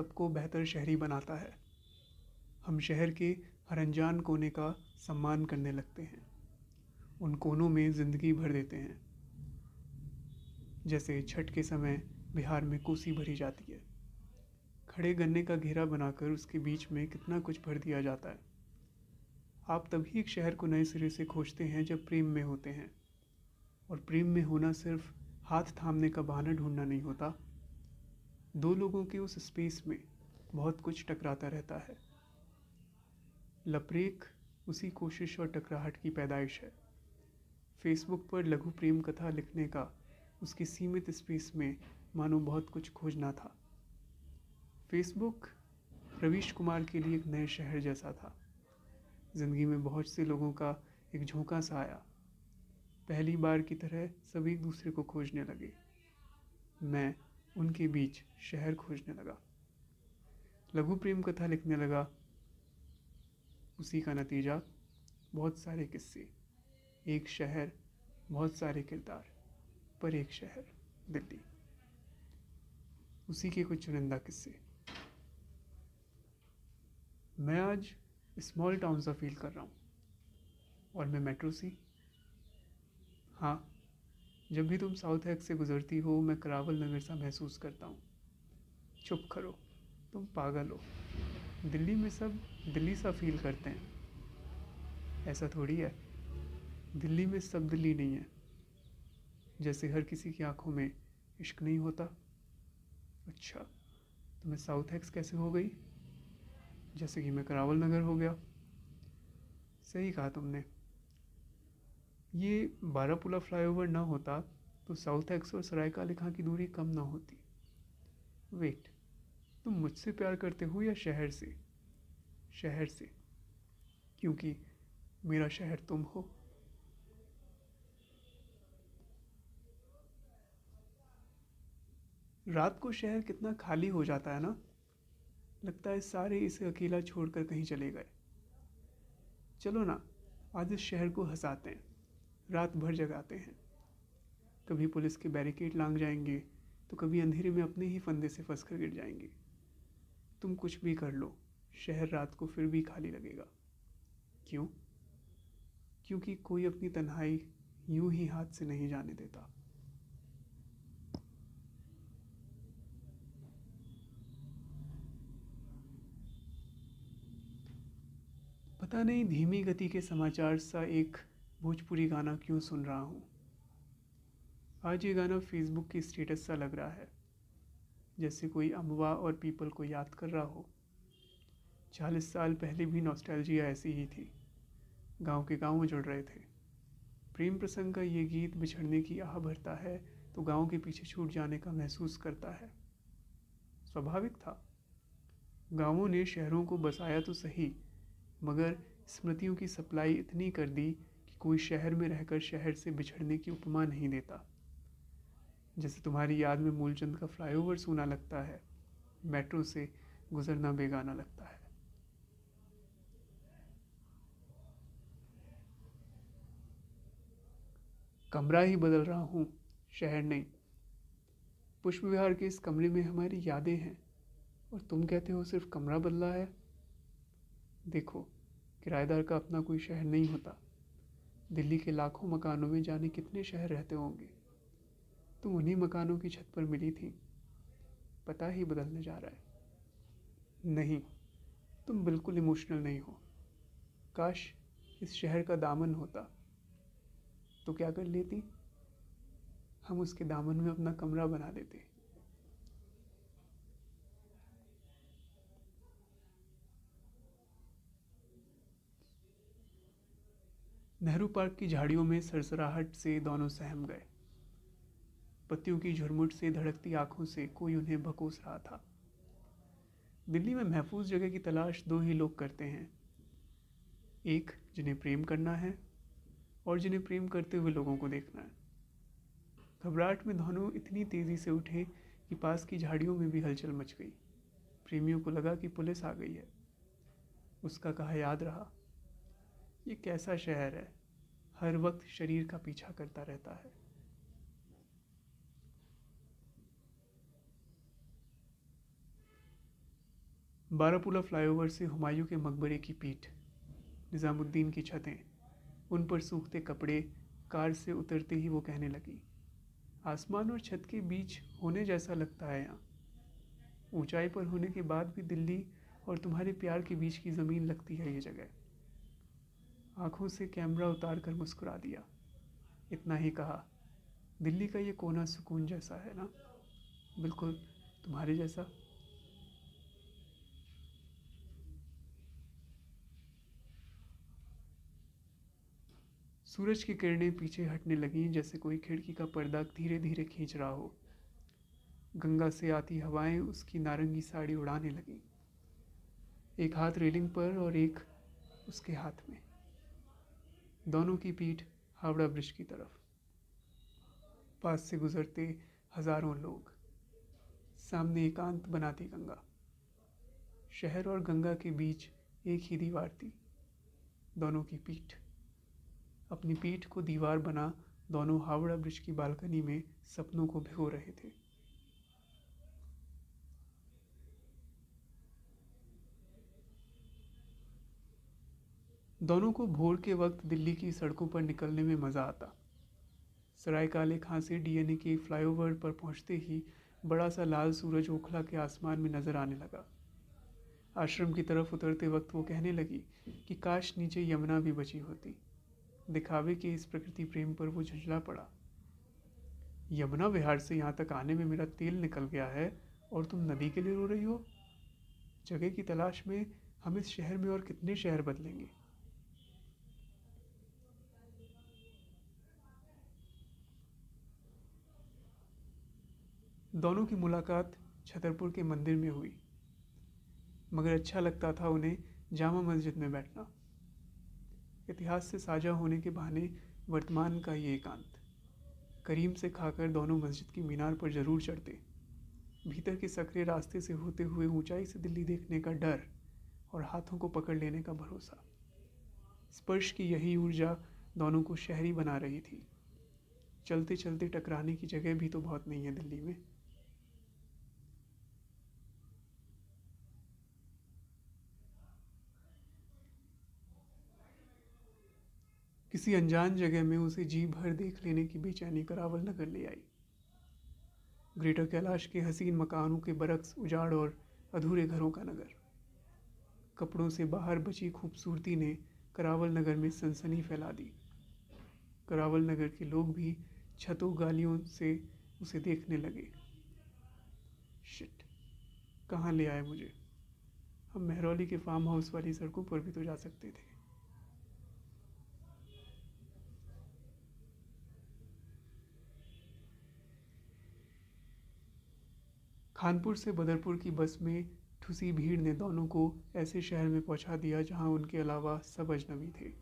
सबको बेहतर शहरी बनाता है। हम शहर के हर अनजान कोने का सम्मान करने लगते हैं। उन कोनों में ज़िंदगी भर देते हैं। जैसे छठ के समय बिहार में कोसी भरी जाती है। खड़े गन्ने का घेरा बनाकर उसके बीच में कितना कुछ भर दिया जाता है। आप तभी एक शहर को नए सिरे से खोजते हैं जब प्रेम में होते हैं। और प्रेम में होना सिर्फ़ हाथ थामने का बहाना ढूंढना नहीं होता दो लोगों के उस स्पेस में बहुत कुछ टकराता रहता है। लपरेक उसी कोशिश और टकराहट की पैदाइश है। फेसबुक पर लघु प्रेम कथा लिखने का उसकी सीमित स्पेस में मानो बहुत कुछ खोजना था। फेसबुक रवीश कुमार के लिए एक नए शहर जैसा था। ज़िंदगी में बहुत से लोगों का एक झोंका सा आया। पहली बार की तरह सभी एक दूसरे को खोजने लगे। मैं उनके बीच शहर खोजने लगा। लघु प्रेम कथा लिखने लगा। उसी का नतीजा, बहुत सारे किस्से। एक शहर, बहुत सारे किरदार, पर एक शहर, दिल्ली। उसी के कुछ चुनिंदा किस्से। मैं आज स्मॉल टाउन सा फील कर रहा हूँ। और मैं मेट्रो सी। हाँ जब भी तुम साउथ एक्स से गुज़रती हो, मैं करावल नगर सा महसूस करता हूँ। चुप करो, तुम पागल हो। दिल्ली में सब दिल्ली सा फील करते हैं। ऐसा थोड़ी है। दिल्ली में सब दिल्ली नहीं है। जैसे हर किसी की आँखों में इश्क नहीं होता। अच्छा तो मैं साउथ एक्स कैसे हो गई? जैसे कि मैं करावल नगर हो गया। सही कहा तुमने। ये बारापुला फ्लाईओवर ना होता तो साउथ एक्स और सरायकाले खां की दूरी कम ना होती। वेट, तुम मुझसे प्यार करते हो या शहर से? शहर से, क्योंकि मेरा शहर तुम हो। रात को शहर कितना खाली हो जाता है ना? लगता है सारे इसे अकेला छोड़कर कहीं चले गए। चलो ना, आज इस शहर को हंसाते हैं। रात भर जगाते हैं। कभी पुलिस के बैरिकेड लांग जाएँगे तो कभी अंधेरे में अपने ही फंदे से फंस कर गिर जाएँगे। तुम कुछ भी कर लो, शहर रात को फिर भी खाली लगेगा। क्यों? क्योंकि कोई अपनी तन्हाई यूँ ही हाथ से नहीं जाने देता। पता नहीं, धीमी गति के समाचार सा एक भोजपुरी गाना क्यों सुन रहा हूँ? आज ये गाना फेसबुक की स्टेटस सा लग रहा है, जैसे कोई अमवा और पीपल को याद कर रहा हो। चालीस साल पहले भी नॉस्टैल्जिया ऐसी ही थी। गाँव के गाँव जुड़ रहे थे। प्रेम प्रसंग का ये गीत बिछड़ने की आह भरता है तो गाँव के पीछे छूट जाने का महसूस करता है। स्वाभाविक था। गाँवों ने शहरों को बसाया तो सही, मगर स्मृतियों की सप्लाई इतनी कर दी कोई शहर में रहकर शहर से बिछड़ने की उपमा नहीं देता। जैसे तुम्हारी याद में मूलचंद का फ्लाईओवर सोना लगता है, मेट्रो से गुजरना बेगाना लगता है। कमरा ही बदल रहा हूँ, शहर नहीं। पुष्प विहार के इस कमरे में हमारी यादें हैं, और तुम कहते हो सिर्फ़ कमरा बदला है? देखो, किराएदार का अपना कोई शहर नहीं होता। दिल्ली के लाखों मकानों में जाने कितने शहर रहते होंगे? तुम उन्हीं मकानों की छत पर मिली थी। पता ही बदलने जा रहा है। नहीं, तुम बिल्कुल इमोशनल नहीं हो। काश इस शहर का दामन होता। तो क्या कर लेती? हम उसके दामन में अपना कमरा बना लेते नेहरू पार्क की झाड़ियों में सरसराहट से दोनों सहम गए। पत्तियों की झुरमुट से धड़कती आँखों से कोई उन्हें भकोस रहा था। दिल्ली में महफूज जगह की तलाश दो ही लोग करते हैं। एक, जिन्हें प्रेम करना है, और जिन्हें प्रेम करते हुए लोगों को देखना है। घबराहट में दोनों इतनी तेज़ी से उठे कि पास की झाड़ियों में भी हलचल मच गई। प्रेमियों को लगा कि पुलिस आ गई है। उसका कहा, याद रहा। ये कैसा शहर है? हर वक्त शरीर का पीछा करता रहता है। बारापुला फ्लाईओवर से हुमायूं के मकबरे की पीठ, निज़ामुद्दीन की छतें, उन पर सूखते कपड़े, कार से उतरते ही वो कहने लगी, आसमान और छत के बीच होने जैसा लगता है यहाँ। ऊंचाई पर होने के बाद भी दिल्ली और तुम्हारे प्यार के बीच की ज़मीन लगती है ये जगह। आँखों से कैमरा उतार कर मुस्कुरा दिया। इतना ही कहा, दिल्ली का ये कोना सुकून जैसा है ना? बिल्कुल तुम्हारे जैसा। सूरज की किरणें पीछे हटने लगीं, जैसे कोई खिड़की का पर्दा धीरे धीरे खींच रहा हो। गंगा से आती हवाएँ उसकी नारंगी साड़ी उड़ाने लगीं। एक हाथ रेलिंग पर और एक उसके हाथ में। दोनों की पीठ हावड़ा ब्रिज की तरफ़। पास से गुजरते हज़ारों लोग। सामने एकांत बनाती गंगा। शहर और गंगा के बीच एक ही दीवार थी। दोनों की पीठ। अपनी पीठ को दीवार बना दोनों हावड़ा ब्रिज की बालकनी में सपनों को भिगो रहे थे। दोनों को भोर के वक्त दिल्ली की सड़कों पर निकलने में मज़ा आता। सराय काले खां से डीएनए के फ्लाईओवर पर पहुँचते ही बड़ा सा लाल सूरज ओखला के आसमान में नज़र आने लगा। आश्रम की तरफ़ उतरते वक्त वो कहने लगी कि काश नीचे यमुना भी बची होती। दिखावे के इस प्रकृति प्रेम पर वो झुंझला पड़ा। यमुना विहार से यहाँ तक आने में मेरा तेल निकल गया है और तुम नदी के लिए रो रही हो? जगह की तलाश में हम इस शहर में और कितने शहर बदलेंगे? दोनों की मुलाकात छतरपुर के मंदिर में हुई। मगर अच्छा लगता था उन्हें जामा मस्जिद में बैठना। इतिहास से साझा होने के बहाने वर्तमान का ये एकांत। करीम से खाकर दोनों मस्जिद की मीनार पर ज़रूर चढ़ते। भीतर के सकरे रास्ते से होते हुए ऊंचाई से दिल्ली देखने का डर और हाथों को पकड़ लेने का भरोसा। स्पर्श की यही ऊर्जा दोनों को शहरी बना रही थी। चलते चलते टकराने की जगह भी तो बहुत नहीं है दिल्ली में। किसी अनजान जगह में उसे जी भर देख लेने की बेचैनी करावल नगर ले आई। ग्रेटर कैलाश के हसीन मकानों के बरक्स उजाड़ और अधूरे घरों का नगर। कपड़ों से बाहर बची खूबसूरती ने करावल नगर में सनसनी फैला दी। करावल नगर के लोग भी छतों गालियों से उसे देखने लगे। शिट कहाँ ले आए मुझे? हम मेहरौली के फार्म हाउस वाली सड़कों पर भी तो जा सकते थे। खानपुर से बदरपुर की बस में ठुसी भीड़ ने दोनों को ऐसे शहर में पहुँचा दिया जहाँ उनके अलावा सब अजनबी थे।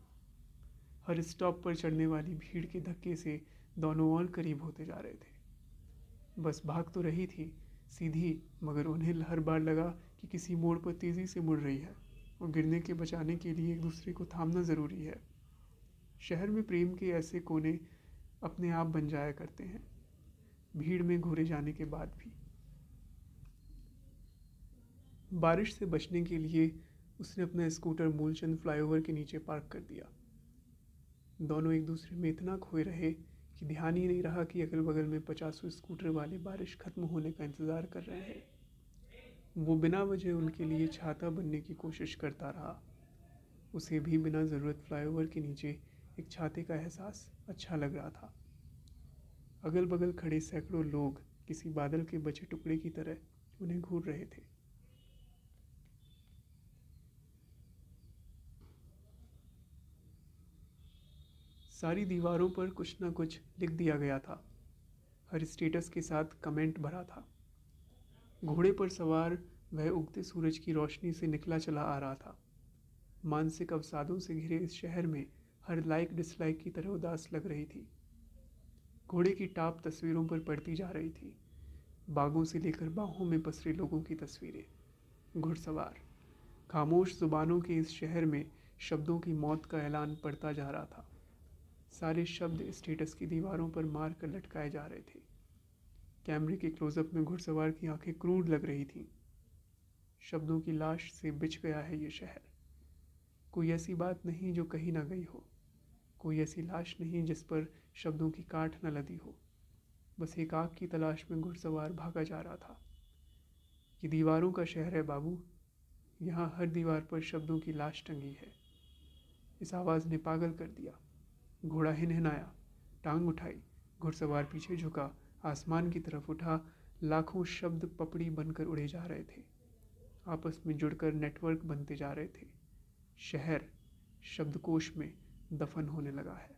हर स्टॉप पर चढ़ने वाली भीड़ के धक्के से दोनों और करीब होते जा रहे थे। बस भाग तो रही थी, सीधी, मगर उन्हें हर बार लगा कि किसी मोड़ पर तेज़ी से मुड़ रही है और गिरने के बचाने के लिए एक दूसरे को थामना ज़रूरी है। शहर में प्रेम के ऐसे कोने अपने आप बन जाया करते हैं। भीड़ में घूरे जाने के बाद भी। बारिश से बचने के लिए उसने अपना स्कूटर मूलचंद फ्लाईओवर के नीचे पार्क कर दिया। दोनों एक दूसरे में इतना खोए रहे कि ध्यान ही नहीं रहा कि अगल बगल में पचासों स्कूटर वाले बारिश खत्म होने का इंतज़ार कर रहे हैं। वो बिना वजह उनके लिए छाता बनने की कोशिश करता रहा। उसे भी बिना ज़रूरत फ्लाईओवर के नीचे एक छाते का एहसास अच्छा लग रहा था। अगल बगल खड़े सैकड़ों लोग किसी बादल के बचे टुकड़े की तरह उन्हें घूर रहे थे। सारी दीवारों पर कुछ ना कुछ लिख दिया गया था। हर स्टेटस के साथ कमेंट भरा था। घोड़े पर सवार वह उगते सूरज की रोशनी से निकला चला आ रहा था। मानसिक अवसादों से घिरे इस शहर में हर लाइक डिसलाइक की तरह उदास लग रही थी। घोड़े की टाप तस्वीरों पर पड़ती जा रही थी। बागों से लेकर बाहों में पसरे लोगों की तस्वीरें। घुड़सवार। खामोश जुबानों के इस शहर में शब्दों की मौत का ऐलान पड़ता जा रहा था। सारे शब्द स्टेटस की दीवारों पर मार कर लटकाए जा रहे थे। कैमरे के क्लोजअप में घुड़सवार की आँखें क्रूर लग रही थीं। शब्दों की लाश से बिछ गया है ये शहर। कोई ऐसी बात नहीं जो कहीं ना गई हो। कोई ऐसी लाश नहीं जिस पर शब्दों की काट न लदी हो। बस एक आग की तलाश में घुड़सवार भागा जा रहा था। ये दीवारों का शहर है बाबू। यहाँ हर दीवार पर शब्दों की लाश टंगी है। इस आवाज़ ने पागल कर दिया। घोड़ा हिनहिनाया, टांग उठाई, घुड़सवार पीछे झुका, आसमान की तरफ़ उठा, लाखों शब्द पपड़ी बनकर उड़े जा रहे थे। आपस में जुड़कर नेटवर्क बनते जा रहे थे। शहर, शब्दकोश में दफन होने लगा है।